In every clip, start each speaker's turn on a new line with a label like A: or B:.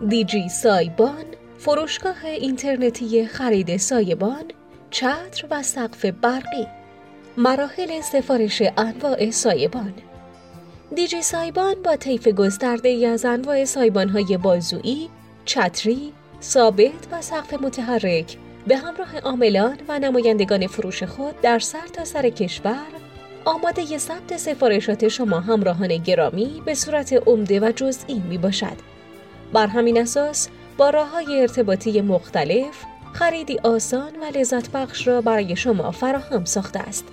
A: دیجی سایبان فروشگاه اینترنتی خرید سایبان چتر و سقف برقی مراحل سفارش انواع سایبان دیجی سایبان با طیف گسترده ای از انواع سایبان های بازویی، چتری، ثابت و سقف متحرک به همراه عاملان و نمایندگان فروش خود در سر تا سر کشور آماده ثبت سفارشات شما همراهان گرامی به صورت عمده و جزئی می باشد. بر همین اساس با راه های ارتباطی مختلف خریدی آسان و لذت بخش را برای شما فراهم ساخته است.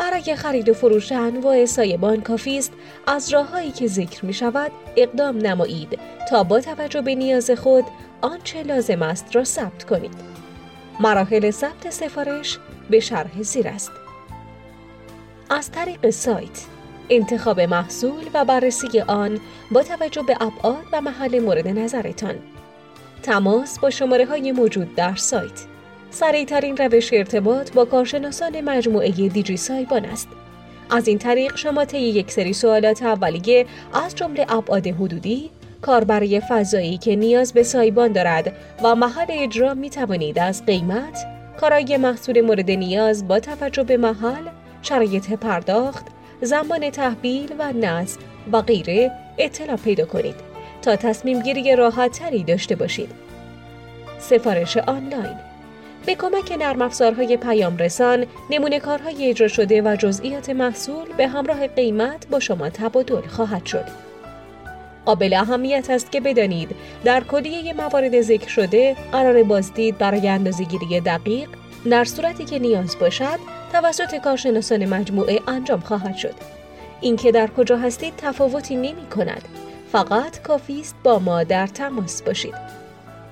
A: برای خرید و فروش انواع سایبان کافی است از راههایی که ذکر می شود اقدام نمایید تا با توجه به نیاز خود آنچه لازم است را ثبت کنید. مراحل ثبت سفارش به شرح زیر است. از طریق سایت انتخاب محصول و بررسی آن با توجه به ابعاد و محل مورد نظرتان. تماس با شماره های موجود در سایت. سریعترین روش ارتباط با کارشناسان مجموعه دیجی سایبان است. از این طریق شما طی یک سری سوالات اولیه از جمله ابعاد حدودی کاربری فضایی که نیاز به سایبان دارد و محل اجرا می توانید از قیمت کارایی محصول مورد نیاز با توجه به محل شرایط پرداخت زمان تحویل و نصب و غیره اطلاع پیدا کنید تا تصمیم گیری راحت تری داشته باشید. سفارش آنلاین به کمک نرم افزارهای پیام رسان نمونه کارهای اجرا شده و جزئیات محصول به همراه قیمت با شما تبادل خواهد شد. قابل اهمیت است که بدانید در کلیه موارد ذکر شده قرار بازدید برای اندازهگیری دقیق در صورتی که نیاز باشد توسط کارشناسان مجموعه انجام خواهد شد. اینکه در کجا هستید تفاوتی نمی کند. فقط کافی است با ما در تماس باشید.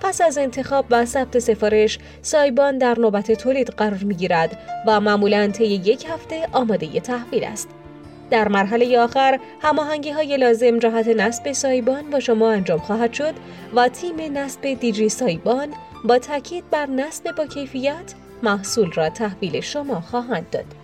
A: پس از انتخاب و ثبت سفارش سایبان در نوبت تولید قرار می گیرد و معمولا طی یک هفته آماده تحویل است. در مرحله آخر هماهنگی های لازم جهت نصب سایبان با شما انجام خواهد شد و تیم نصب دیجی سایبان با تاکید بر نصب با کیفیت محصول را تحویل شما خواهند داد.